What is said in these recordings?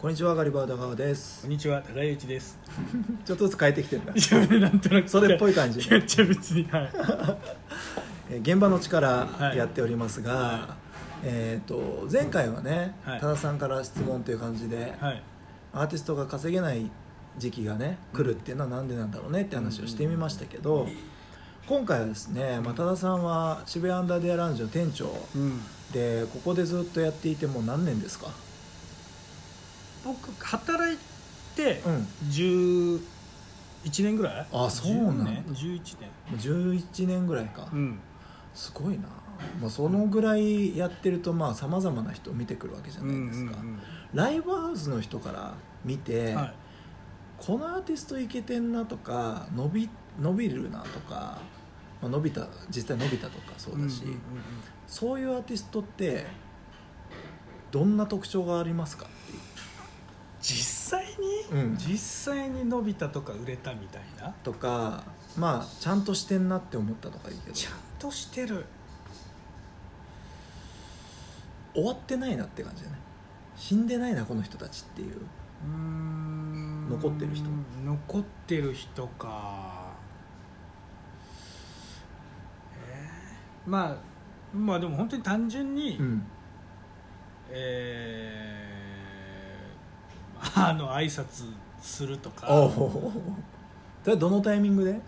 こんにちはガリバーダ川です。こんにちは高井内です。ちょっとずつ変えてきてるんだ。いやなんとなく。それっぽい感じ。いやじゃあ別にはい。えー現場の力はい。やっておりますが、はえー、と前回はね、はい。多田さんから質問という感じで、はい。アーティストが稼げない時期がね来るっていうのはなんでなんだろうねって話をしてみましたけど、今回はですね、まあ、多田さんは渋谷アンダーデアラウンジの店長うん。でここでずっとやっていてもう何年ですか？僕働いてうん。11年ぐらい？あそうなんだ。10年？11年11年ぐらいか、うん。すごいな、まあ、そのぐらいやってるとさまざ、まな人を見てくるわけじゃないですか、うんライブハウスの人から見て、うんはい。このアーティストいけてんなとか伸び伸びるなとか、まあ、伸びた実際伸びたとかそうだし、んんん。そういうアーティストってどんな特徴がありますか？実際に、うん。実際に伸びたとか売れたみたいな？とかまあちゃんとしてんなって思ったとかいいけど。ちゃんとしてる。終わってないなって感じだね。死んでないなこの人たちっていう。う残ってる人。残ってる人か。えー？まあまあでも本当に単純に、うん。えーあの挨拶するとか。おおそれはどのタイミングで？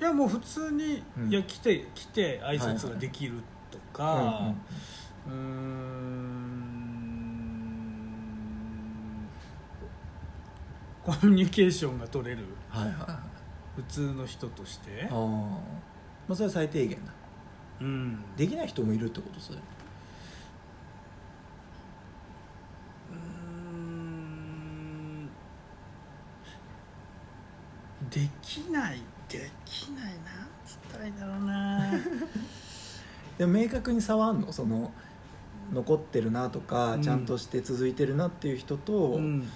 いやもう普通に、うん。いや来て来て挨拶ができるとか、うーん。コミュニケーションが取れる。はいは普通の人として。あー。まあそれは最低限だ。うん。できない人もいるってこと？それうーんできないできないなんつったらいいんだろうな。でも明確に差はあんの？その残ってるなとか、うん。ちゃんとして続いてるなっていう人と、うん。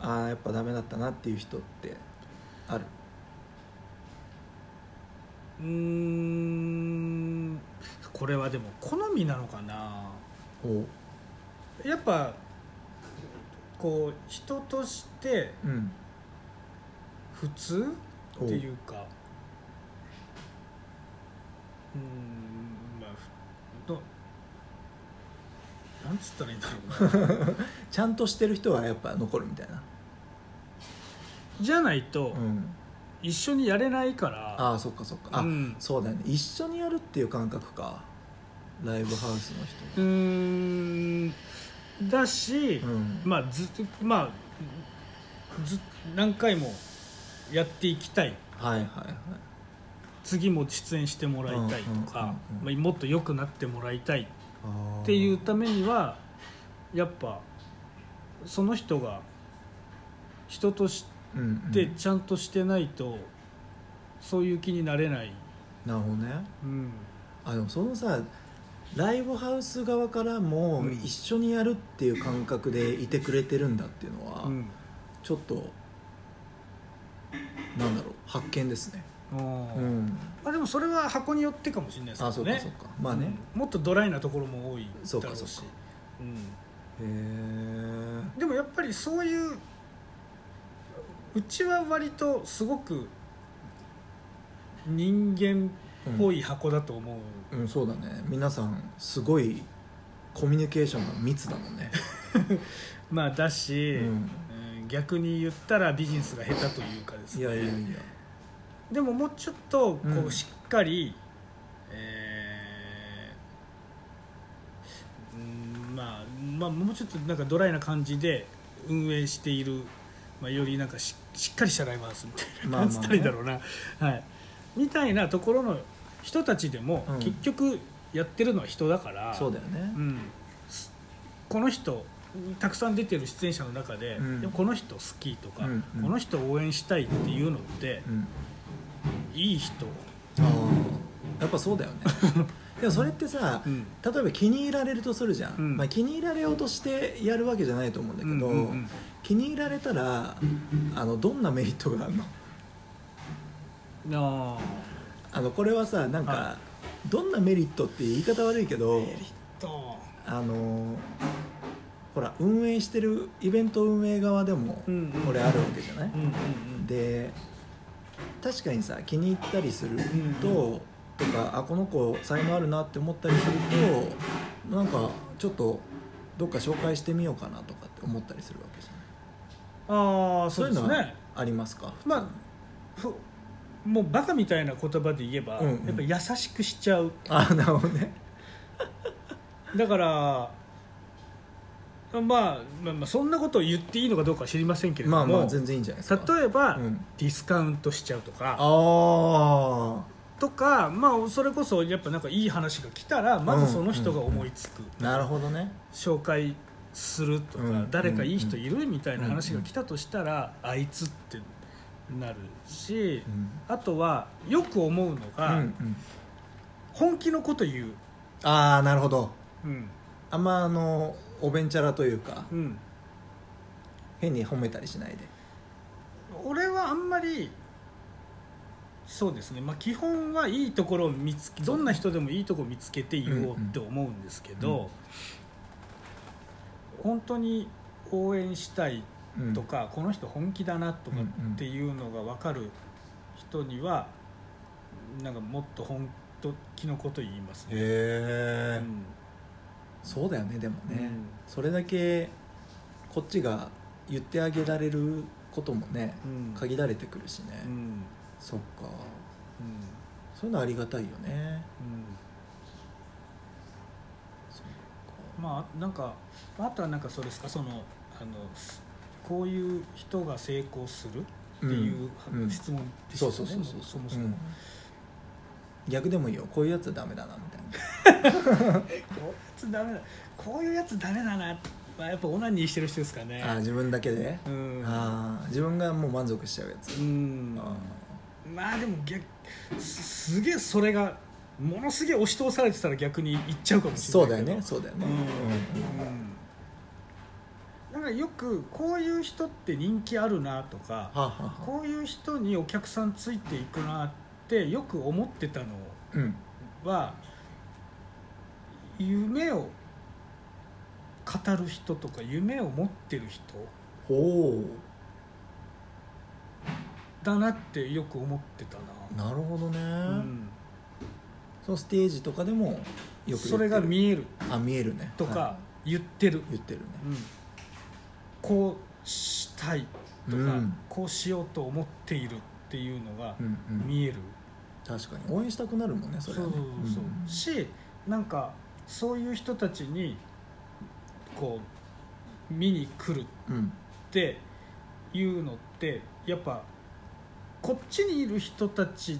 ああやっぱダメだったなっていう人ってある？うーん。これはでも好みなのかな。お。やっぱこう人としてうん普通おっていうかうーんまあふどなんつったらいいんだろうな。ちゃんとしてる人はやっぱ残るみたいな、じゃないとうん、一緒にやれないからああそっかそっか。あ、うん。そうだよね。一緒にやるっていう感覚か。ライブハウスのう人ーんだし、うん。まあずっとまあず何回もやっていきたい。はいはいはい次も出演してもらいたいとか、うんうんうんまあ、もっと良くなってもらいたい。っていうためにはやっぱその人が人としうんうん。てちゃんとしてないとそういう気になれない、なるほどね。うん、あでもそのさライブハウス側からもうん。一緒にやるっていう感覚でいてくれてるんだっていうのは、うん。ちょっとなんだろう発見ですね。あ、でもそれは箱によってかもしれないですけあそうかそうか。まあね、うん。もっとドライなところも多いそうかそうか。うん。へえでもやっぱりそういううちは割とすごく人間っぽい箱だと思う、うん。そうだね。皆さんすごいコミュニケーションが密だもんね、まあだし、うんうん逆に言ったらビジネスが下手というかですね。いやいやいや。でももうちょっとこうしっかり、えーうんまあ、まあもうちょっとなんかドライな感じで運営している、まあ、よりなんかししっかりしたライブハウスみたいな、まあまあね。なんつったらいいんだろうな、はい、みたいなところの人たちでも、うん。結局やってるのは人だから。そうだよね。うん、すこの人たくさん出てる出演者の中で,、うん。でもこの人好きとか、この人応援したいっていうのって、うん。いい人、ああ。やっぱそうだよね。でもそれってさ、うん。例えば気に入られるとするじゃん、うん。まあ、気に入られようとしてやるわけじゃないと思うんだけど、うんうんうん。気に入られたらあのどんなメリットがあるの？ああ。のこれはさなんか、はどんなメリットって言い方悪いけどメリット。あのほら運営してるイベント運営側でもうんうん。これあるわけじゃない、うんうんうん。で確かにさ気に入ったりすると、うんとかあこの子才能あるなって思ったりするとなんかちょっとどっか紹介してみようかなとかって思ったりするわけじゃない？ああそうですいうのはねありますか？まあふもうバカみたいな言葉で言えば、うんうん。やっぱ優しくしちゃう。あなるほどね。だからまあ、まあまあそんなことを言っていいのかどうかは知りませんけれども、まあまあ全然いいんじゃないですか。例えば、うん。ディスカウントしちゃうとか。あとか、まあ、それこそやっぱなんかいい話が来たらまずその人が思いつく、あなるほどね。紹介するとか、うん。誰かいい人いるみたいな話が来たとしたら、あいつってなるし、うん。あとはよく思うのうんが、うん。本気のこと言う、ああなるほど。うん。あんまあのおべんちゃらというかうん、変に褒めたりしないで。俺はあんまりそうですね、まあ、基本はいいところを見つけどんな人でもいいところを見つけて言おうって思うんですけど、うん本当に応援したいうん。とか、この人本気だなとかっていうのが分かる人にはなんかもっと本気のこと言いますね。へえ、うんそうだよねでもね、うん。それだけこっちが言ってあげられることもね、うん。限られてくるしね、うん。そっか。うん。そういうのありがたいよね。うん。まあなんかあとはなんかそうですか？そのあのこういう人が成功するっていう質問でかしたね、そもそも、うん逆でもいいよ。こういうやつダメだなみたいな。こういうやつダメだ。こういうやつダメだな、まあ、やっぱオナニーしてる人ですかね。あー自分だけで、うん。あー自分がもう満足しちゃうやつ、うん。あまあでも逆すすげえそれがものすげえ押し通されてたら逆にいっちゃうかもーしれそうだよね。そうだよね、うん。なんかよくこういう人って人気あるなとかはあ、はあはあ、こういう人にお客さんついていくなってよく思ってたのうん。は夢を語る人とか夢を持ってる人ほだなってよく思ってたうなるほどね、な、うん。そのステージとかでもよくそれが見える。あ見えるね。とはか言ってる、い言ってるね。うん。こうしたいとか、うん。こうしようと思っているっていうのがうんうん。見える、確かに。応援したくなるもんねそれはね。そうそうそう、しなんかそういう人たちにこう見に来るうんうん。っていうのってやっぱこっちにいる人たち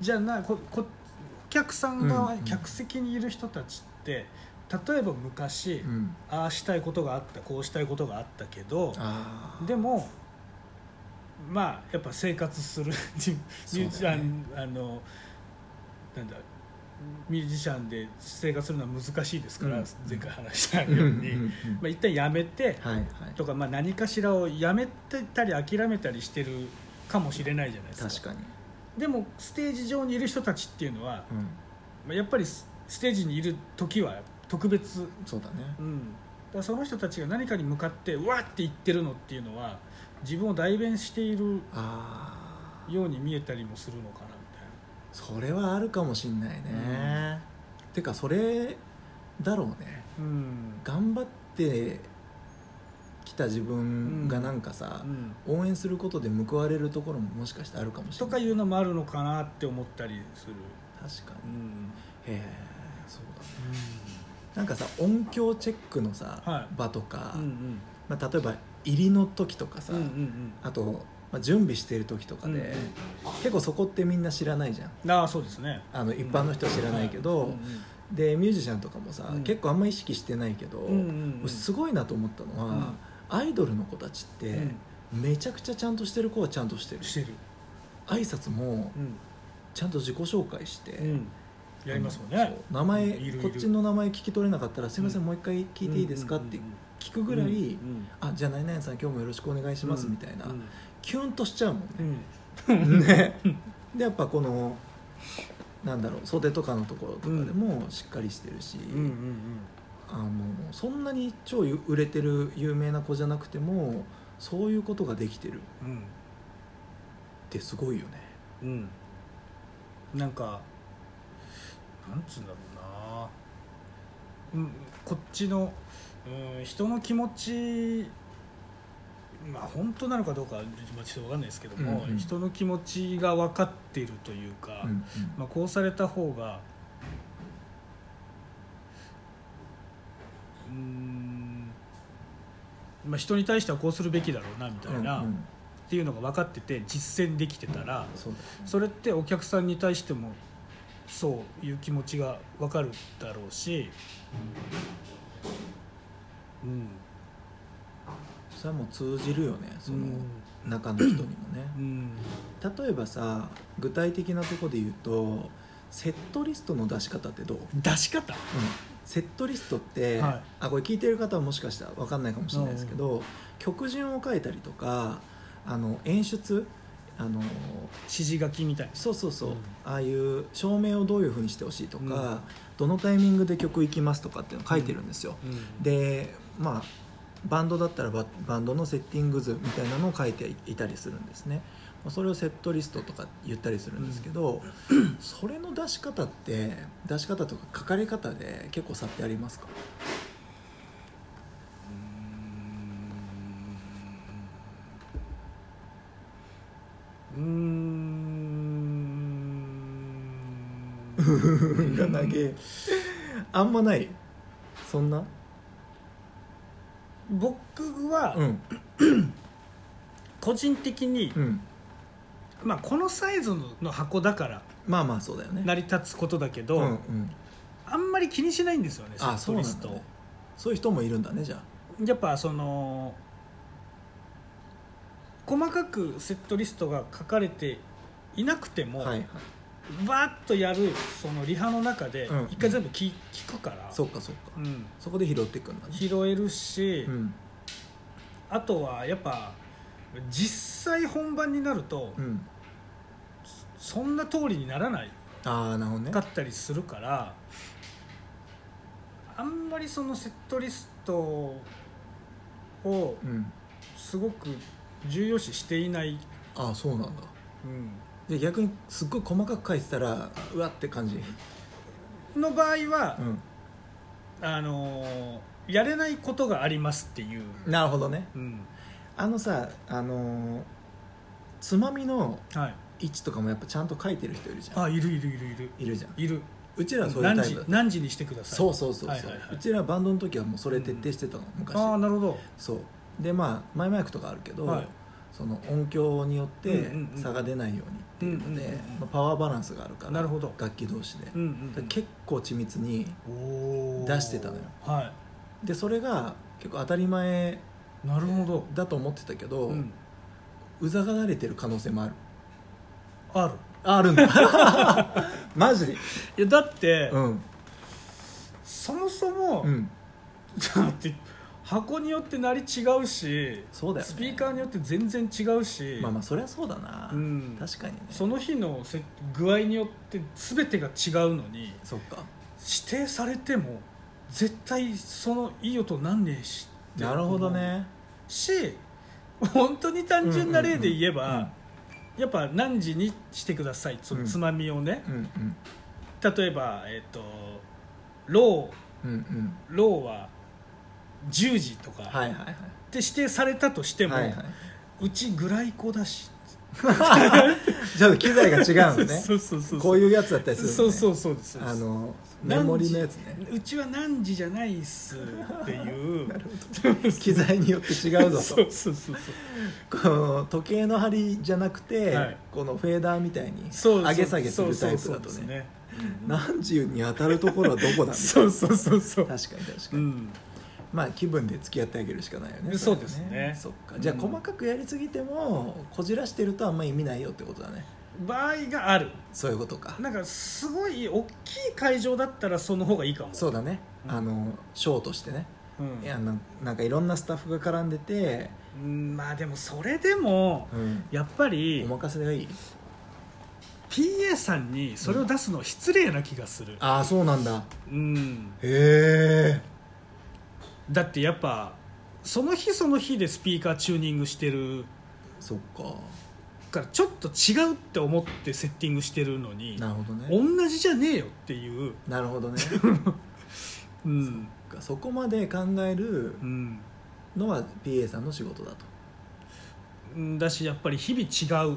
じゃないここお客さん側、うんうん。客席にいる人たちって例えば昔、うん。ああしたいことがあったこうしたいことがあったけどでもまあやっぱ生活する ミュージシャン、あのなんだミュージシャンで生活するのは難しいですから、うん。前回話したように、うんまあ、一旦やめて、はいはい。とか、まあ、何かしらをやめてたり諦めたりしてるかもしれないじゃないですか。確かに。でもステージ上にいる人たちっていうのは、うん。まあ、やっぱりスステージにいる時は特別。そうだね。うん、だその人たちが何かに向かってうわって言ってるのっていうのは自分を代弁しているように見えたりもするのかなみそれはあるかもしんないね、てかそれだろうね。たいな、うん。頑張ってきた自分がなんかさう、ん、応援することで報われるところももしかしてあるかもしれない。とかいうのもあるのかなって思ったりする、確かうん。にへえそうだね。なんかさ音響チェックのさ、はい。場とか、うんうん。まあ、例えば入りの時とかさ、うんうんあと、まあ、準備してる時とかで、うんうん。結構そこってみんな知らないじゃん。うんああそうですね。あの一般の人は知らないけど、うんでミュージシャンとかもさ、うん。結構あんま意識してないけど、うんうんうん。すごいなと思ったのは、アイドルの子たちって、めちゃくちゃちゃんとしてる子はちゃんとしてる。してる、挨拶もうん。ちゃんと自己紹介して、うん、やりますもんそうね名前こっちの名前聞き取れなかったら「すいません、うん。もう一回聞いていいですか?」って聞くぐらい「うんうん。あじゃあ何々さん今日もよろしくお願いします」みたいな、うん。キュンとしちゃうもんうん。ね、ねでやっぱこのなんだろう袖とかのところとかでもしっかりしてるし、うんうんあのそんなに超売れてる有名な子じゃなくてもそういうことができてる。っうん。てすごいよね。うん。なんかなんつうんだろうな、うん、こっちの、うん、人の気持ちまあ本当なのかどうかちょっと分かんないですけども、うんうん。人の気持ちが分かっているというか、うんまあ、こうされた方がうーん、まあ、人に対してはこうするべきだろうなみたいな、うんうん。っていうのが分かってて実践できてたらそれってお客さんに対してもそういう気持ちが分かるだろうし、うん。それはもう通じるよねそのうん。中の人にもね。うん。例えばさ具体的なところで言うとセットリストの出し方ってどう、出し方？セットリストって、はい。あこれ聞いてる方はもしかしたら分かんないかもしれないですけど、曲順を書いたりとかあの演出あの指示書きみたいな。そうそうそう、うん。ああいう照明をどういうふうにしてほしいとか、うん。どのタイミングで曲行きますとかっていうのを書いてるんですよ、うん。でまあバンドだったらババンドのセッティング図みたいなのを書いていたりするんですね。まあそれをセットリストとか言ったりするんですけど、それの出し方って出し方とか書かれ方で結構差ってありますか？が投げあんまないそんな僕はうん個人的に、うんまあ、このサイズの箱だからまあまあそうだよね成り立つことだけど、うんうんあんまり気にしないんですよねあそうなんだ、トリストね、そういう人もいるんだねじゃあやっぱその細かくセットリストが書かれていなくても、はいはいバーッとやるそのリハの中でうん。一回全部聞,、聞くから。そうかそうか。うん、そこで拾っていくんだね。拾えるし、うん。あとはやっぱ実際本番になると、うん。そんな通りにならない。ああなるほどね。かったりするからあんまりそのセットリストをうん。すごく重要視していない、ああそうなんだ。うんで逆にすっごい細かく書いてたらうわって感じ。の場合はう、ん。あのーやれないことがありますっていう、なるほどね。うん。あのさあのーつまみのはい、位置とかもやっぱちゃんと書いてる人いるじゃん。あいるいるいるいる。いるじゃん。いる。うちらはそういう何タイプ何時にしてください。そうそうそうそう、はいはいはい。うちらバンドの時はもうそれ徹底してたの、昔。ああなるほど。そう。でまあマイマイクとかあるけど、はいその音響によって差が出ないようにっていうので、パワーバランスがあるからなるほど。楽器同士で、うんうん結構緻密に出してたのよ。はでそれが結構当たり前いなるほど、だと思ってたけど、う、うんざがられてる可能性もある。ある。ああるんだ。マジ？でいやだって、うん。そもそも、うん。だって箱によって鳴り違うしそうだよね。スピーカーによって全然違うし、まあまあそりゃそうだな、うん。確かにね。その日のせ具合によって全てが違うのにそっか。指定されても絶対そのいい音なんねえしなるほどね。し本当に単純な例で言えば、うんうんうんやっぱ何時にしてくださいそのつまみをね、うんうん。例えばえっ、とロうんうん。ーローは10時とか、はいはいはい。って指定されたとしても、はいはい。うちグライコだし。ちょっと機材が違うのね。そうそうそうこういうやつだったりするのね。そうそうそうです。あのメモリのやつね。うちは何時じゃないっすっていう。機材によって違うぞと。そうそうそうそう。この時計の針じゃなくて、はい。このフェーダーみたいにそう上げ下げするタイプそうだとね。そうそうです何時に当たるところはどこだそうそうそうそう。な確かに確かに、うんまあ気分で付き合ってあげるしかないよねそうですね。そっか。じゃあうん細かくやりすぎてもこじらしてるとあんま意味ないよってことだね。場合がある。そういうことか。なんかすごい大きい会場だったらその方がいいかも。そうだね、うん。あのショーとしてね、うん。いやななんかいろんなスタッフが絡んでて、うんまあでもそれでもうん、やっぱりお任せがいい？PA さんにそれを出すのは失礼な気がする。ああそうなんだ。うん。へえだってやっぱその日その日でスピーカーチューニングしてる。そっか。からちょっと違うって思ってセッティングしてるのになるほどね。同じじゃねえよっていう、なるほどね。うん。そこまで考えるうん、のは PA さんの仕事だと。うん。だしやっぱり日々違う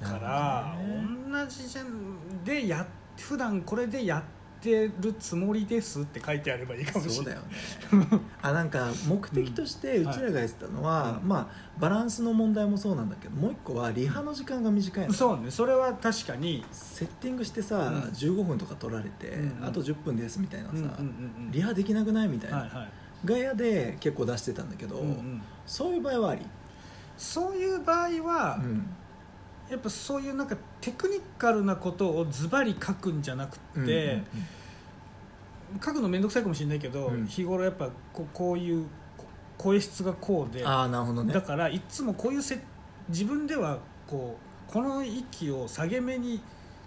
から、なるほ同じじゃん。でや普段これでやってるつもりですって書いてあればいいかもしれない。そうだよね。あなんか目的としてうちらが言ってたのは、はい。まあバランスの問題もそうなんだけどもう一個はリハの時間が短いの。そうね。それは確かに、セッティングしてさ、うん。15分とか取られて、うんうん。あと10分ですみたいなさ、うんうんうんうん。リハできなくないみたいな、はいはい。が嫌で結構出してたんだけど、うんうん。そういう場合はあり、そういう場合は、うんやっぱそういうなんかテクニカルなことをズバリ書くんじゃなくて、書くの面倒くさいかもしれないけど、うん。日頃やっぱここういうこ声質がこうで、ああなるほどね。だからいつもこういうせ自分ではこうこの息を下げ目に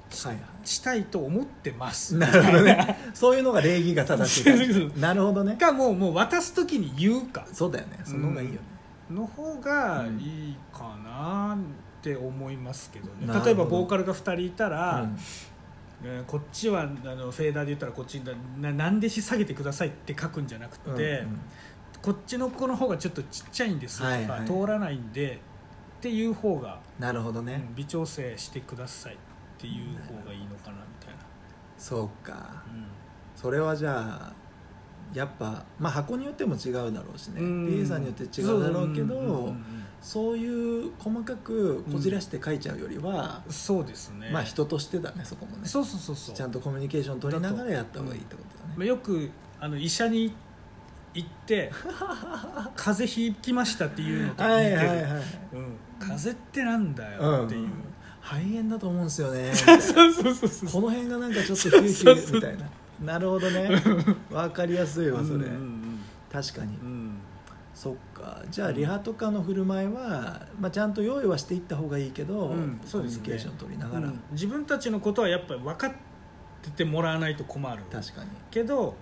し,、はいはたいと思ってます。なるほどね。そういうのが礼儀が正しい なるほどね。かもうもう渡す時に言うか。そうだよね。その方がいいよね、の方がいいかなって思いますけどね、例えばボーカルが2人いたら、うん。えーこっちはあのフェーダーで言ったらこっちなななんでし下げてくださいって書くんじゃなくて、うんうん。こっちの子の方がちょっとちっちゃいんですとか、はいはい。通らないんでっていう方が、なるほどね、うん微調整してくださいっていう方がいいのかなみたいな、そうか。うん。それはじゃあやっぱまあ箱によっても違うだろうしね、うん。さんによって違うだろうけど、そんんんそういう細かくこじらして書いちゃうよりは、うんそうですね。まあ人としてだねそこもね。そうそうそうそう。ちゃんとコミュニケーション取りながらやった方がいいってことだね、まあよくあの医者に行って 風邪ひきましたっていうのと似てる、はいはいはいうん、風邪ってなんだよっていう、肺炎だと思うんですよね。そうそうそうそう。この辺がなんかちょっとヒューヒューみたいな。なるほどね。わかりやすいわそれ、うんうん確かに。うんうんそっか。じゃあリハとかの振る舞いは、まあ、ちゃんと用意はしていった方がいいけど、うんコそうですね。ミュニケーション取りながら、うん。自分たちのことはやっぱり分かっててもらわないと困る。確かに、けど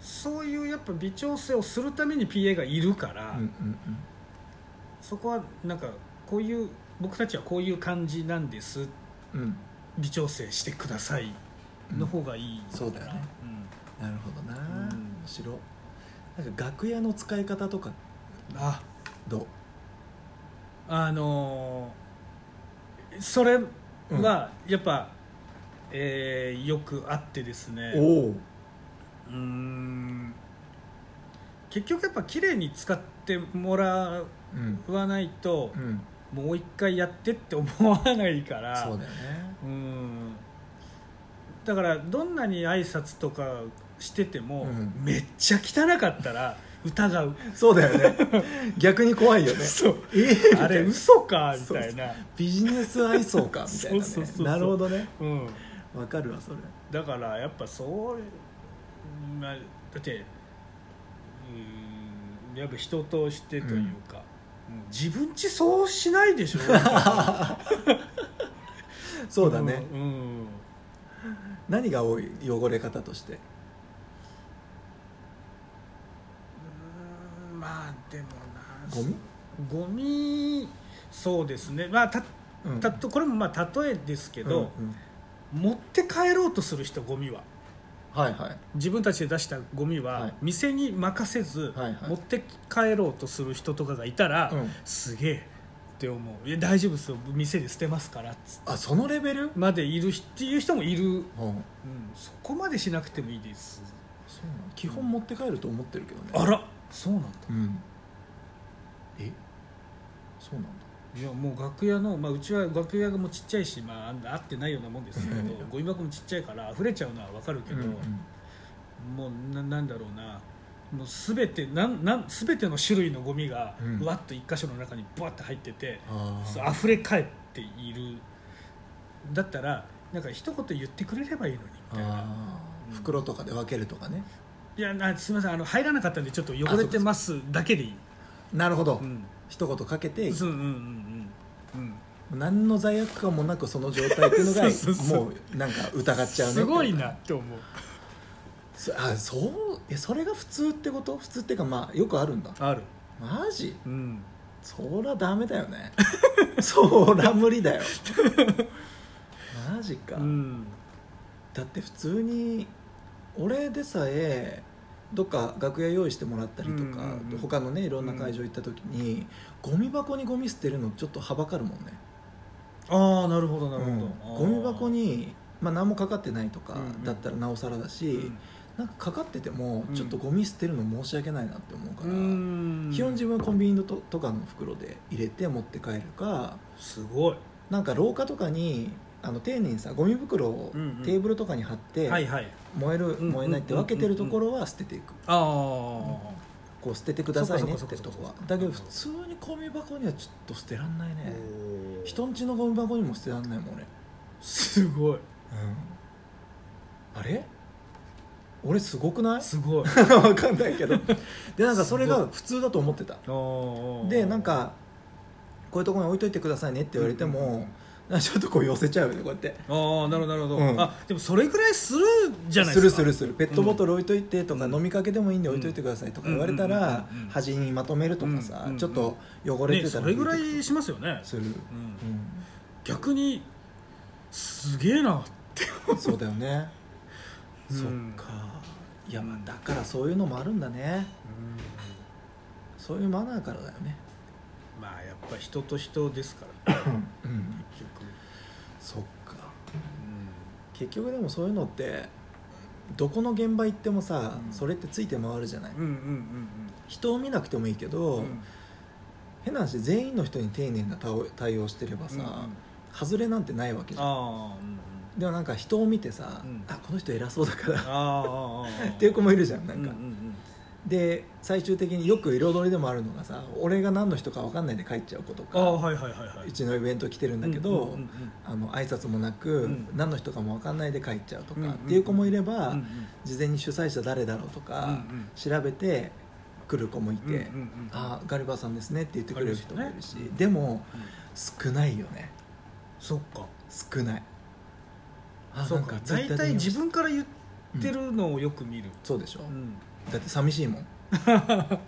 そういうやっぱ微調整をするために PA がいるから、うんうんそこはなんかこういう僕たちはこういう感じなんです。うん。うん微調整してくださいの方がいいのかな、そうだよね。うん。なるほどな、うん楽屋の使い方とかあ。どう？あのーそれはやっぱ、えーよくあってですね。おお。うーん。結局やっぱ綺麗に使ってもらうんわないとう、ん。もう一回やってって思わないから。そうだよね。うん。だからどんなに挨拶とかしてても、うん。めっちゃ汚かったら疑う。そうだよね。逆に怖いよね。そう。えーあれ嘘か？みたいな。ビジネス愛想か？みたいなそうそうそうそう。ねなるほどね。うん。わかるわそれ。だからやっぱそう、まあ、だってうんやっぱ人としてというか、うん。自分ちそうしないでしょ？そうだね、うん。うん。何が多い？汚れ方としてうんまあでもなゴミ？ゴミそうですね。まあたうん。たとこれもまあ例えですけど、うんうん。持って帰ろうとする人ゴミは。はいはい。自分たちで出したゴミは、はい。店に任せず、はいはい。持って帰ろうとする人とかがいたら、うん。すげえって思う。いや大丈夫ですよ。店で捨てますからっつあそのレベル、までいるっていう人もいる、うん、うん、そこまでしなくてもいいです。そう基本持って帰ると思ってるけどね。あらそうなんだ。うん。え？そうなんだ。いやもう楽屋の、まあ、うちは楽屋がもうちっちゃいし、まあ、合ってないようなもんですけどうん。ゴミ箱もちっちゃいから溢れちゃうのは分かるけど、うんうん。もうななんだろうな。もう全てなんなん全ての種類のゴミがうん。わっと一箇所の中にブワッと入ってて、うー。溢れ返っている。だったらなんか一言言ってくれればいいのにみたいな。袋とかで分けるとかねいやなすみません。あの入らなかったんでちょっと汚れてます。だけでいい。なるほど、うん。一言かけて。うんうんうんうんうん。何の罪悪感もなくその状態っていうのが そうそうそう。もうなんか疑っちゃうね。すごいなって思う。そあそうえそれが普通ってこと？普通っていうかまあよくあるんだ。ある。マジ？うん。そらダメだよね。そら無理だよ。マジか、うん。だって普通に俺でさえどっか楽屋用意してもらったりとか、うんうんうん他のねいろんな会場行った時に、ゴミ箱にゴミ捨てるのちょっとはばかるもんね。ああなるほどなるほど、うんゴミ箱に、まあ、何もかかってないとかうんうん。だったらなおさらだし、うん。なんかかかっててもうんちょっとゴミ捨てるの申し訳ないなって思うから、うん。基本自分はコンビニのととかの袋で入れて持って帰るかすごい。なんか廊下とかにあの丁寧にさゴミ袋をうんうん。テーブルとかに貼って、燃えるうん燃えないって分けてるところは捨てていく。ああこう捨ててくださいねってとこはだけど普通にゴミ箱にはちょっと捨てらんないね。人んちのゴミ箱にも捨てらんないもん俺すごい。あれ？俺すごくない？すごい。分かんないけど。でなんかそれが普通だと思ってた。でなんかこういうところに置いといてくださいねって言われても、うんうんうんちょっとこう寄せちゃうよねこうやって。ああなるほどなるほど、うん。あでもそれぐらいするじゃないですか？するするするペットボトル置いといてとか、うん。飲みかけでもいいんで置いといてくださいとか言われたら、うん。うんうんうん端にまとめるとかさ、うん。うん。うん。ちょっと汚れねてたら、それぐらいしますよね、する、うん。逆にすげえなう。んそうだよね、うん。そっか。いやまあだからそういうのもあるんだね。そういうマナーからだよねまあやっぱ人と人ですからうん。結局、そっか。結局でもそういうのってどこの現場行ってもさ、うん。それってついて回るじゃない、うん、うんうんうん。人を見なくてもいいけど、うん。うん変な話全員の人に丁寧な対応対応してればさ、うんうん。外れなんてないわけじゃん。ああうんでもなんか人を見てさ、うん。あこの人偉そうだからああああ っていう子もいるじゃんなんか、うんうんで最終的によく彩りでもあるのがさ俺が何の人か分かんないで帰っちゃう子とかはいはいはいはい。うちのイベント来てるんだけど、うんうんうんあの挨拶もなく、うん。何の人かも分かんないで帰っちゃうとか、うんうんっていう子もいれば、うんうん事前に主催者誰だろうとか、うんうん調べて来る子もいて、うんうんうんあガリバーさんですねって言ってくれる人もいるし、ね。でもうん少ないよね。そっか。少ない。あそうか。大体自分から言ってるのをよく見る、そうでしょ、うんだって寂しいもん。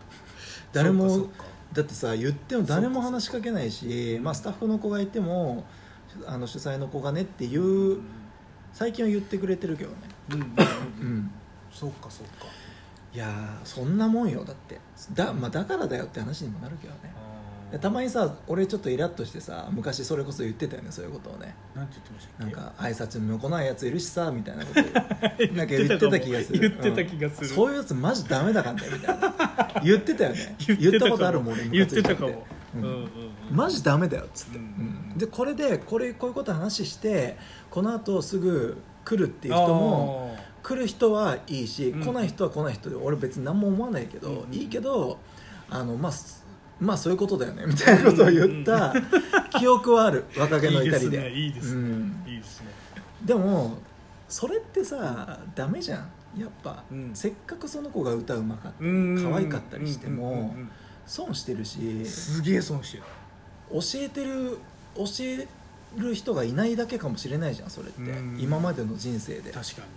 誰もだってさ言っても誰も話しかけないし、まあ、スタッフの子がいてもあの主催の子がねっていううん。最近は言ってくれてるけどね。うんうんうんうん。そうかそうか。いやーそんなもんよだって。だ,、まあ、だからだよって話にもなるけどね。あー。でたまにさ俺ちょっとイラッとしてさ昔それこそ言ってたよねそういうことをね。なんて言ってましたなんか挨拶にも来ないやついるしさみたいなこと。なんか言ってた気がする。言ってた気がする。うん。そういうやつマジダメだからねみたいな。言ってたよね。言ってたことあるもん俺ム言ってたかも。うん。うんうんうん。マジダメだよっつって、うんうんでこれでこれこういうこと話してこのあとすぐ来るっていう人も来る人はいいし、うん。来ない人は来ない人で俺別に何も思わないけど、うんうんいいけどあのまあすまあそういうことだよねみたいなことを言った記憶はある若気の至りで。いいですね。うん。いいですね。でもそれってさダメじゃん。やっぱ、うん。せっかくその子が歌うまかったうん。可愛かったりしても損してるしうんすげえ損してる。教えてる教える人がいないだけかもしれないじゃんそれって、うん。今までの人生で。確かに。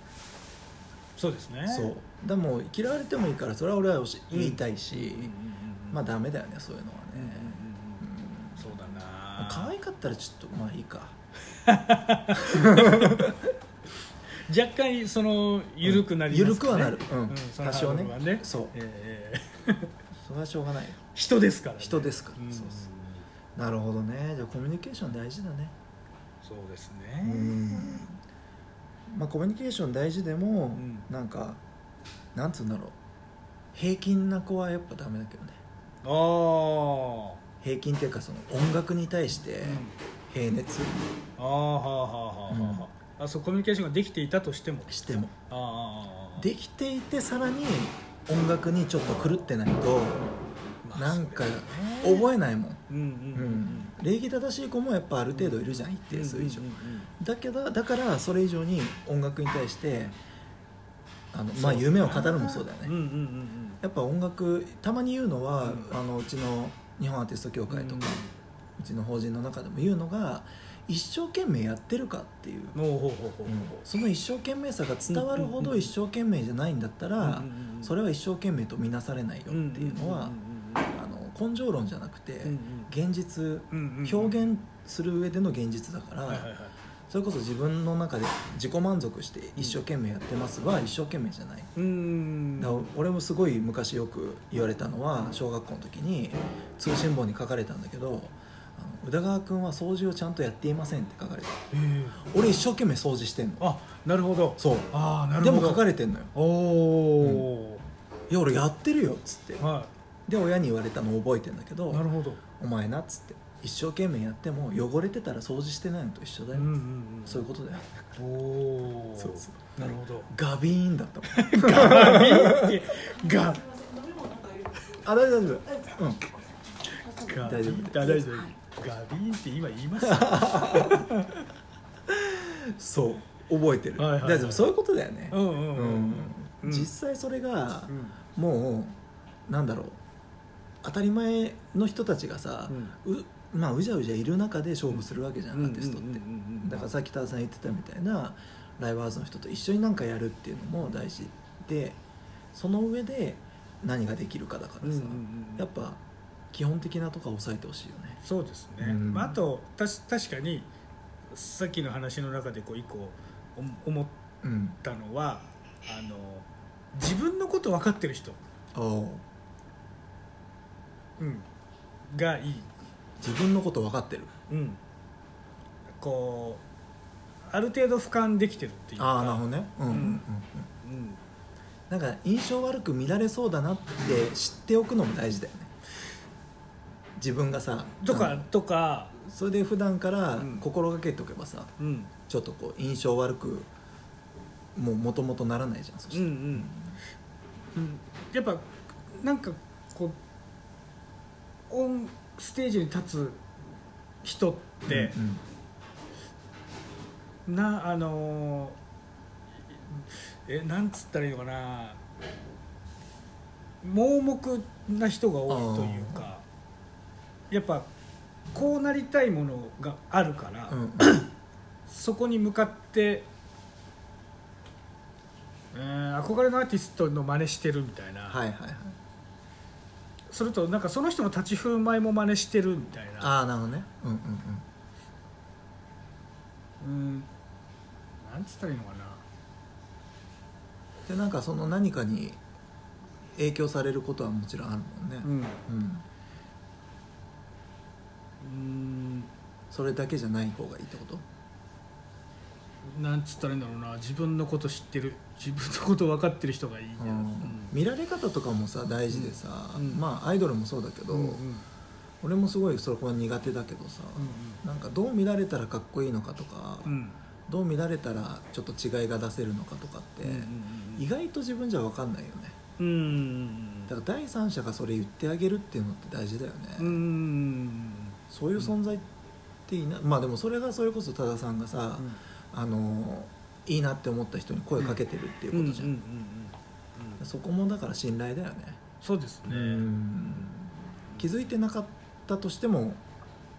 そうですね。そう。でも嫌われてもいいからそれは俺は言いたいし、うんうんうんうんまあダメだよねそういうのはうんうんうんね、うん。そうだうんな可愛かったらちょっとまあいいか。若干その緩くなりますかね。緩くはなる。うん。多少ね。そう。ええ。それはしょうがないよ。人ですからね。人ですから。うん。そうそうなるほどね。じゃあコミュニケーション大事だね。そうですうねん。まあコミュニケーション大事でも、ん。なんかなんつうんだろう。平均な子はやっぱダメだけどね平均っていうかその音楽に対してうん。平熱。ああはあはあはあはああそうコミュニケーションができていたとしても。しても。ああああできていてさらに音楽にちょっと狂ってないとまあなんか覚えないもん、うんうんうん礼儀正しい子もやっぱある程度いるじゃん一定数以上。だけどだからそれ以上に音楽に対してあのまあ夢を語るもそうだよね、うんうんうんうん。やっぱ音楽たまに言うのは、うん。あのうちの日本アーティスト協会とか、うちの法人の中でも言うのが一生懸命やってるかっていう、ほうほうほうほう。その一生懸命さが伝わるほど一生懸命じゃないんだったら、それは一生懸命と見なされないよっていうのは、あの根性論じゃなくて、現実表現する上での現実だから、はいはいはいそれこそ自分の中で自己満足して一生懸命やってますは一生懸命じゃない。うん。だ俺もすごい昔よく言われたのは小学校の時に通信簿に書かれたんだけど宇田川君は掃除をちゃんとやっていませんって書かれた。え。ー俺一生懸命掃除してんの。あなるほど。そう。ああなるほど。でも書かれてんのよ。おおいや俺やってるよっつって。はで親に言われたのを覚えてんだけどいなるほど。お前なっつって一生懸命やっても汚れてたら掃除してないのと一緒だよ、うんうんうんそういうことだよ。おおそうそう。なるほど。ガビーンだったもん。ガビーって。ガ。あ大丈夫うん。ガ大丈夫。あ大丈夫。ガビーンって今言いましたそう覚えてる、はいはいはい。だからでもそういうことだよね、うんうんうんうん。うん。実際それがうん。もうなんだろう。当たり前の人たちがさ、うまあうじゃうじゃいる中で勝負するわけじゃん、アーティストって、うんうんうんうんだからさっき田田さん言ってたみたいなライブハウスの人と一緒になんかやるっていうのも大事でその上で何ができるかだからさ、うんうんうん。やっぱ基本的なとこは抑えてほしいよね。そうですね、うん。まあ、あとたし確かにさっきの話の中でこう一個お思っうんたのはあの自分のこと分かってる人、うん、がいい、自分のこと分かってる？うん、こうある程度俯瞰できてるっていうか。ああなるほどね。うんうんうんうん。うん。なんか印象悪く見られそうだなって知っておくのも大事だよね。自分がさとかとか、それで普段からうん。心がけておけばさ、うん。ちょっとこう印象悪くもうもともとならないじゃんそして、うんうん。うん、やっぱなんかこうステージに立つ人って、うんなあのーえなんつったらいいのかな。盲目な人が多いというかやっぱこうなりたいものがあるから、うんうん。そこに向かって、えー憧れのアーティストの真似してるみたいな、はいはいはいそれとなんかその人の立ち振る舞いも真似してるみたいな。ああなるほどね。うんうんうん。なんつったらいいのかな。うんでなんかその何かに影響されることはもちろんあるもんね、うん。うん。うん。それだけじゃない方がいいってこと？なんつったらいいんだろうな。自分のこと知ってる。自分のこと分かってる人がいいじゃん、うん。見られ方とかもさ大事でさ、うん。まあアイドルもそうだけど、うんうん。うん俺もすごいそこは苦手だけどさ、なんかどう見られたらかっこいいのかとか、うん。どう見られたらちょっと違いが出せるのかとかって、意外と自分じゃ分かんないよね。うんうんだから第三者がそれ言ってあげるっていうのって大事だよね、うんうんそういう存在っていい。な、まあでもそれがそれこそ多田さんがさ、あのいいなって思った人に声かけてるっていうことじゃん、そこもだから信頼だよね。そうですね。うん。気づいてなかったとしても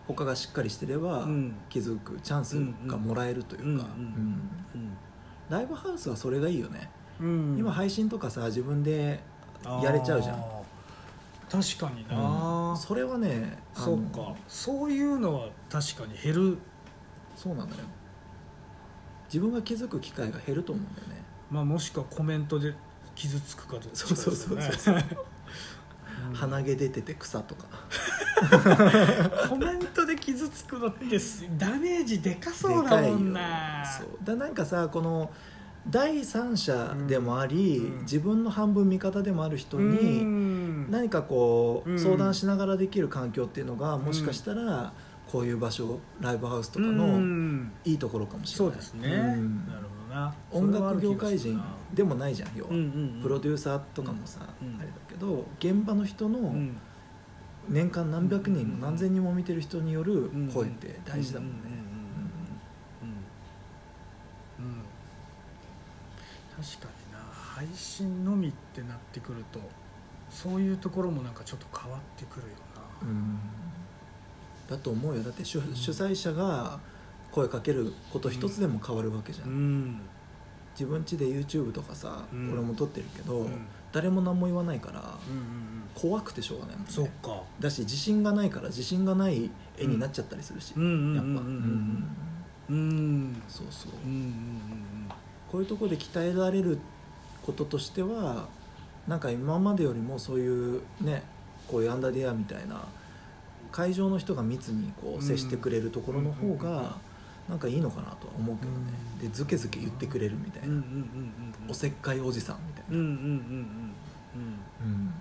他がしっかりしてればうん。気づくチャンスがもらえるというか、ライブハウスはそれがいいよね、うん。今配信とかさ自分でやれちゃうじゃん。確かにな、うん。それはねそうか。そういうのは確かに減る。そうなのよ自分が気づく機会が減ると思うんだよね。まあもしくはコメントで傷つくかどうか。そうそうそうそう。鼻毛出てて草とか。コメントで傷つくのってすダメージでかそうだもんな。そう。だなんかさこの第三者でもあり、うん。自分の半分味方でもある人うにん。何かこう、うん。相談しながらできる環境っていうのがもしかしたらこういう場所ライブハウスとかうのん。いいところかもしれない。そうですね、うん。なるほどな。音楽業界人でもないじゃん要は、うんうんうん。プロデューサーとかもさ、うん。あれだけど現場の人のうん。年間何百人うんも何千人も見てる人によるうん声って大事だもんね。うんうんうん。うん。うん。確かにな。配信のみってなってくるとそういうところもなんかちょっと変わってくるよな。うんだと思うよ。だって主主催者が声かけること一つでも変わるわけじゃん、うん。自分家で YouTube とかさ、うん。俺も撮ってるけど、うん。誰も何も言わないからうんうん怖くてしょうがないもんね。そっか。だし自信がないから自信がない絵になっちゃったりするし、うんうんやっぱ、うんうんうんうん。そうそう。うんうんこういうところで鍛えられることとしてはなんか今までよりもそういうねこういうアンダーディアみたいな会場の人が密にこう接してくれるところの方うんうんうんうんがなんかいいのかなとは思うけどね、でズケズケ言ってくれるみたいな、うんうんうんうんうん。おせっかいおじさんみたいな、うんうんうんうんうんうん。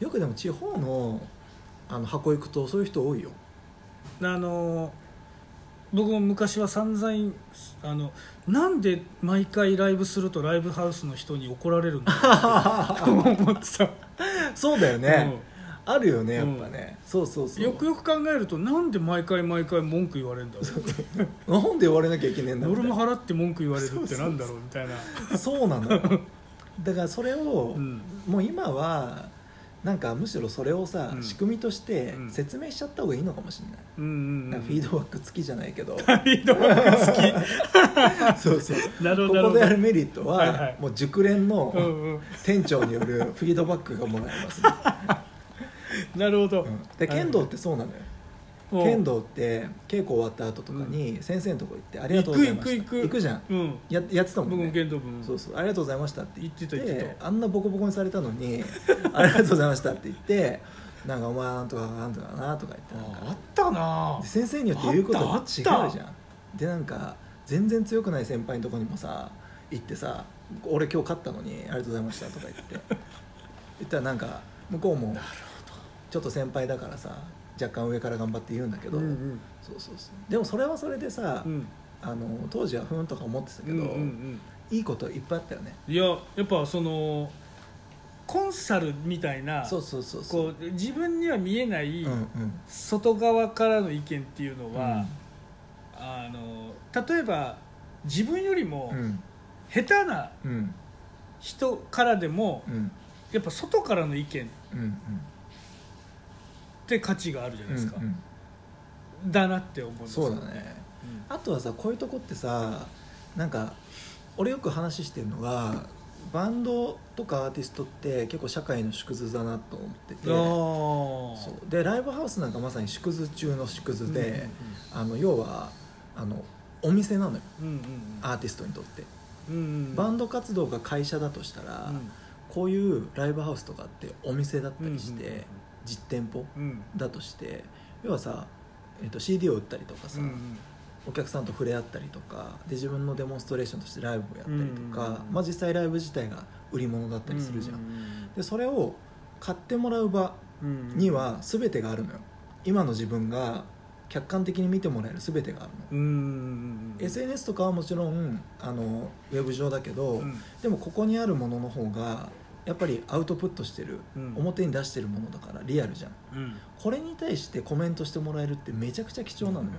よくでも地方のあの箱行くとそういう人多いよ。うんあの僕も昔は散々あのなんで毎回ライブするとライブハウスの人に怒られるんだと 思ってた、そうだよね、あるよねやっぱね、そうそうそう。うんよくよく考えるとなんで毎回毎回文句言われるんだろう なんで言われなきゃいけねえんだ俺いなも払って文句言われるってなんだろうみたいな。そうなの。よだからそれを、うん。もう今はなんかむしろそれをさ、うん。仕組みとしてうん。説明しちゃった方がいいのかもしれない、うんうんなんかフィードバック付きじゃないけど。フィードバック好き。そうそう。なるほどなるほど。ここでやるメリットは、はいはい。もう熟練のうんうん。店長によるフィードバックがもらえます、ね なるほど、うん。で剣道ってそうなのよ、う。ん剣道って稽古終わった後とかに先生のとこ行って「ありがとうございました」行く行く行く。じゃん。うん。ややってたもん僕もね剣道部そうそう「ありがとうございました」って言って。言ってたあんなボコボコにされ たのに「ありがとうございました」って言って「なんかお前なんとかなんとかな」とか言ってなんか。あったな。で先生によって言うことが違うじゃん。でなんか全然強くない先輩のとこにもさ行ってさ「俺今日勝ったのにありがとうございました」とか言って。言ったらなんか向こうもちょっと先輩だからさ若干上から頑張って言うんだけど、うんうん。そうそうそう。でもそれはそれでさ、うん。あの当時はふんとか思ってたけど、うんうんうん。いいこといっぱいあったよね。いややっぱそのコンサルみたいなそうそうそうそう。こう自分には見えないうんうん。外側からの意見っていうのは、うん。あの例えば自分よりもうん。下手なうん。人からでもうん。やっぱ外からの意見っうんて価値があるじゃないですか、うんうん。だなって思うんです。よそうだね。あとはさこういうとこってさなんか俺よく話してるのがバンドとかアーティストって結構社会の縮図だなと思ってて。そう。でライブハウスなんかまさに縮図中の縮図で、あの要はあのお店なのよ。うんうんうん。アーティストにとって、うんうんバンド活動が会社だとしたら、うん。こういうライブハウスとかってお店だったりして、うんうんうん実店舗うん。だとして要はさ、えっと CD を売ったりとかさ、お客さんと触れ合ったりとかで自分のデモンストレーションとしてライブをやったりとか、まあ、実際ライブ自体が売り物だったりするじゃん、うんでそれを買ってもらう場には全てがあるのよ。今の自分が客観的に見てもらえる全てがあるの、SNS とかはもちろんあのウェブ上だけど、うん。でもここにあるものの方がやっぱりアウトプットしてる、うん。表に出してるものだからリアルじゃん。うん。これに対してコメントしてもらえるってめちゃくちゃ貴重なのよ、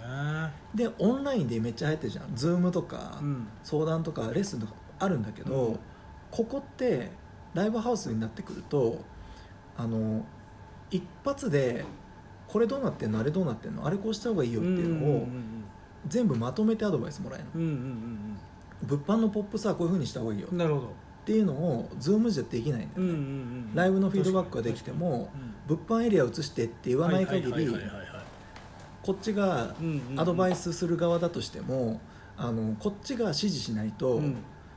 なるでオンラインでめっちゃ流行ってるじゃん。Zoom とか、ほどねうん。相談とかレッスンとかあるんだけど、うん。ここってライブハウスになってくるとあの一発でこれどうなってんの？あれどうなってんの？あれこうした方がいいよっていうのを全部まとめてアドバイスもらえるの。うんうんうん物販のポップさはこういうふうにした方がいいよ。っうんなるほどていうのを Zoom じゃできないんだよね、うんうんうん。ライブのフィードバックができても物販エリアを移してって言わない限りこっちがアドバイススする側だとしてもあのこっちが指示しないと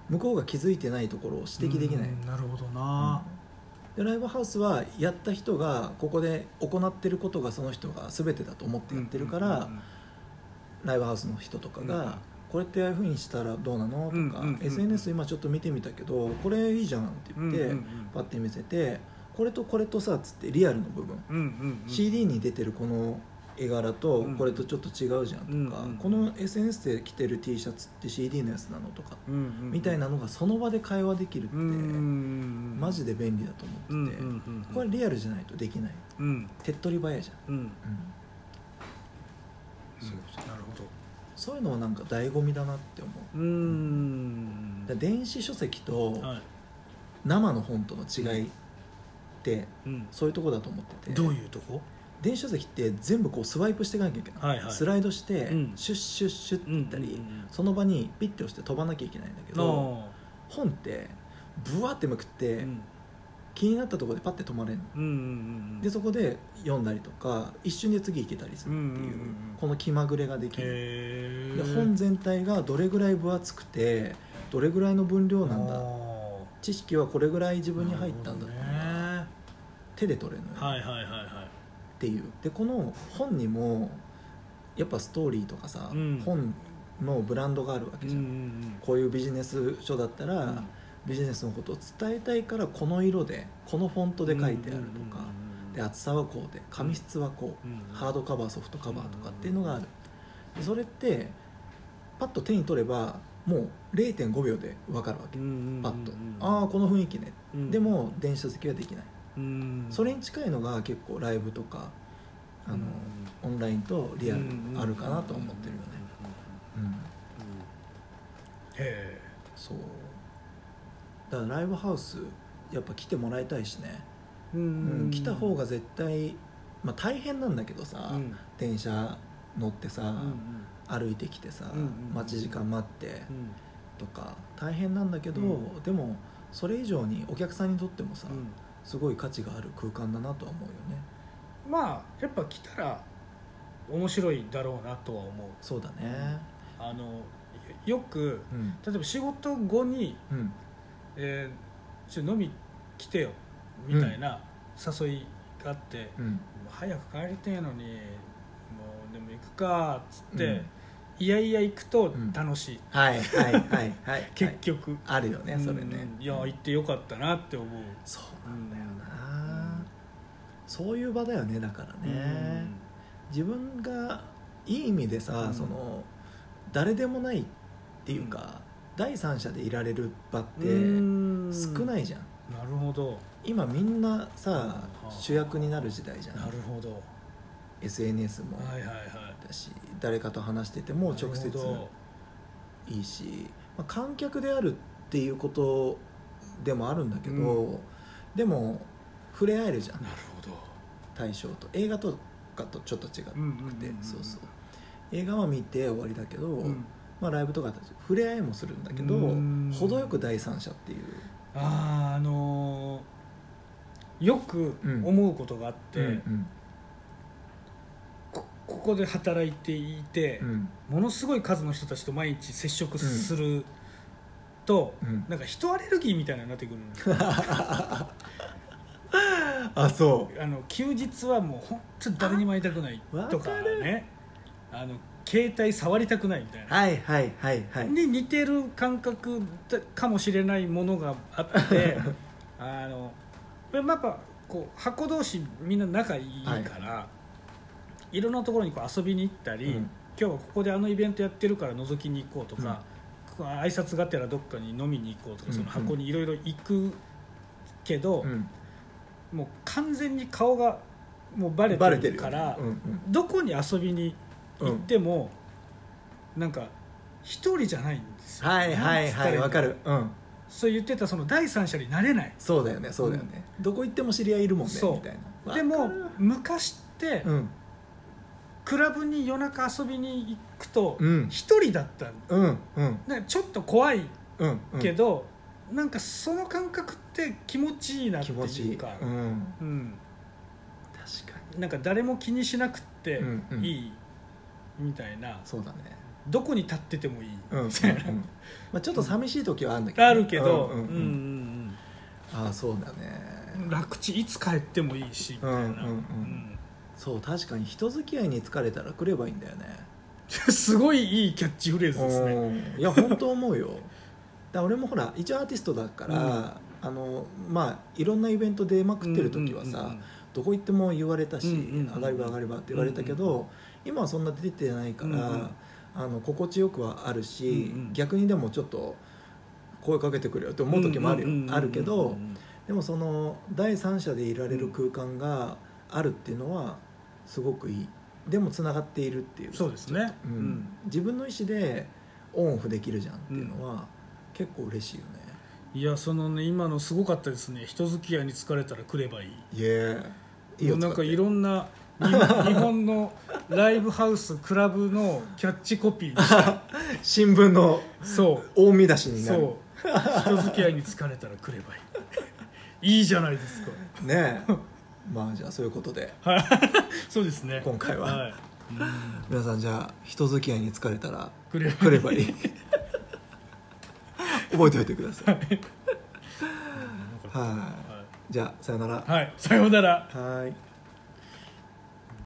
向こうが気づいてないところを指摘できない、なるほどな。でライブハウスはやった人がここで行ってることがその人が全てだと思ってやってるから、ライブハウスの人とかが、うんこれってああいうふうにしたらどうなの？とか、うんうんうんうん。SNS 今ちょっと見てみたけどこれいいじゃんって言って、うんうんうん。パッて見せてこれとこれとさっつってリアルの部分、うんうんうん。CD に出てるこの絵柄とうん。これとちょっと違うじゃんとか、うんうん。この SNS で着てる T シャツって CD のやつなのとか、うんうん。みたいなのがその場で会話できるって、うんマジで便利だと思ってて、うんうんうんこれリアルじゃないとできない。うん。手っ取り早いじゃん、うん。うん。そう。なるほどそういうのはなんか醍醐味だなって思う。うーんで電子書籍とはい。生の本との違いってうん。そういうとこだと思ってて。どういうとこ？電子書籍って全部こうスワイプしていかなきゃいけない、はいはい。スライドして、うん。シュッシュッシュッっていったり、うんうんうんその場にピッて押して飛ばなきゃいけないんだけどの本ってブワーってめくって、うん気になったところでパッて止まれるの。うんうんうんでそこで読んだりとか一瞬で次行けたりするっていう,、うんうんうんうん。この気まぐれができる。へで本全体がどれぐらい分厚くてどれぐらいの分量なんだ。知識はこれぐらい自分に入ったんだっていう。のがなる手で取れるのよ、はいはいはいはい。っていう。でこの本にもやっぱストーリーとかさ、うん。本のブランドがあるわけじゃん、ん。こういうビジネス書だったら、うんビジネスのことを伝えたいからこの色でこのフォントで書いてあるとか、で厚さはこうで紙質はこう、うんハードカバーソフトカバーとかっていうのがある。でそれってパッと手に取ればもう0.5秒で分かるわけ、パッと、ああこの雰囲気ね、うん。でも電子書籍はできない、うん。それに近いのが結構ライブとかあの、オンラインとリアルあるかなとは思ってるよね、うんへそうだからライブハウスやっぱ来てもらいたいしね、えうん来た方が絶対、まあ、大変なんだけどさ、うん。電車乗ってさ、うん歩いてきてさ、うんうん待ち時間待ってうん。とか大変なんだけど、うん。でもそれ以上にお客さんにとってもさ、うん。すごい価値がある空間だなとは思うよね。まあやっぱ来たら面白いだろうなとは思う。そうだね。あのよくうん。例えば仕事後にうん「えーちょ飲み来てよ」みたいな誘いがあって、うん。早く帰りたいのにもうでも行くかっつって、うん。いやいや行くとん。楽しい、はいはいはいはい。結局、あるよねそれね、うん。いや行ってよかったなって思う。そうなんだよな、そういう場だよねだからね、自分がいい意味でさ、うん。その誰でもないっていうか、第三者でいられる場ってうん。少ないじゃん、なるほど。今みんなさはあ。主役になる時代じゃん。なるほど。SNS も。はいはいはい。だし誰かと話してても直接いいし、まあ、観客であるっていうことでもあるんだけど、うでも触れ合えるじゃん。どなるほど。対象と。映画とかとちょっと違って、そうそう。映画は見て終わりだけど、うんまあ、ライブとか触れ合いもするんだけどうん。程よく第三者っていう、あーあのーよく思うことがあって、うんこここで働いていて、うん。ものすごい数の人たちと毎日接触すると、うん。なんか人アレルギーみたいになってくる あそあの休日はもう本当に誰にも会いたくないわとかね。あの携帯触りたくないみたいな、はいはいはいはい。に似てる感覚だかもしれないものがあって あのやっぱこう箱同士みんな仲いいから、い、ろんなところにこう遊びに行ったり、うん。今日はここであのイベントやってるから覗きに行こうとか、こう挨拶がてらどっかに飲みに行こうとか、うん。その箱にいろいろ行くけど、うん。もう完全に顔がもうバレてるからうんうん。どこに遊びに行っても、なんか一人じゃないんですよ。はいはいはいわかる。うん。そう言ってたその第三者になれない。そうだよねそうだよね、どこ行っても知り合いいるもんねみたいな。でも昔って、うん。クラブに夜中遊びに行くとうん。一人だったうんうん。ちょっと怖いうんうん。けど、なんかその感覚って気持ちいいなって気持ちいい。ういか、ん。うん。確かに。なんか誰も気にしなくてうんうん。いいみたいな、そうだね。どこに立っててもいい。うんうんうん。みたいな、まあちょっと寂しい時はあるんだけどね、あるけど、うんうんうん。うんうんああそうだね。うん楽ちいつ帰ってもいいしみたいな、うんうんうん。そう確かに人付き合いに疲れたら来ればいいんだよね。う んすごいいいキャッチフレーズですね。うん。いや本当思うよ。だ俺もほら一応アーティストだから、うん。あのまあいろんなイベント出まくってる時はさ、うんうんうんどこ行っても言われたし、うんうんうん上がり場上がり場って言われたけど、今はそんな出てないから、うんうん。あの心地よくはあるし、うんうん。逆にでもちょっと声かけてくれよって思う時もあるあるけどでもその第三者でいられる空間があるっていうのはすごくいい。でもつながっているっていう。そうですね。うん。うん。自分の意思でオンオフできるじゃんっていうのは、結構嬉しいよね。いやそのね今のすごかったですね。人付き合いに疲れたら来ればいい。いえいいなんかいろんなに日本のライブハウスクラブのキャッチコピーにした。新聞のそう。大見出しになる。そう。人付き合いに疲れたら来ればいい。いいじゃないですか。ねえ。まあじゃあそういうことで。は いそうですね。今回は。はい、皆さんじゃあ人付き合いに疲れたら来れば来ればいい。覚えておいてください。はい。じゃあさよなら。はい、さようなら。はい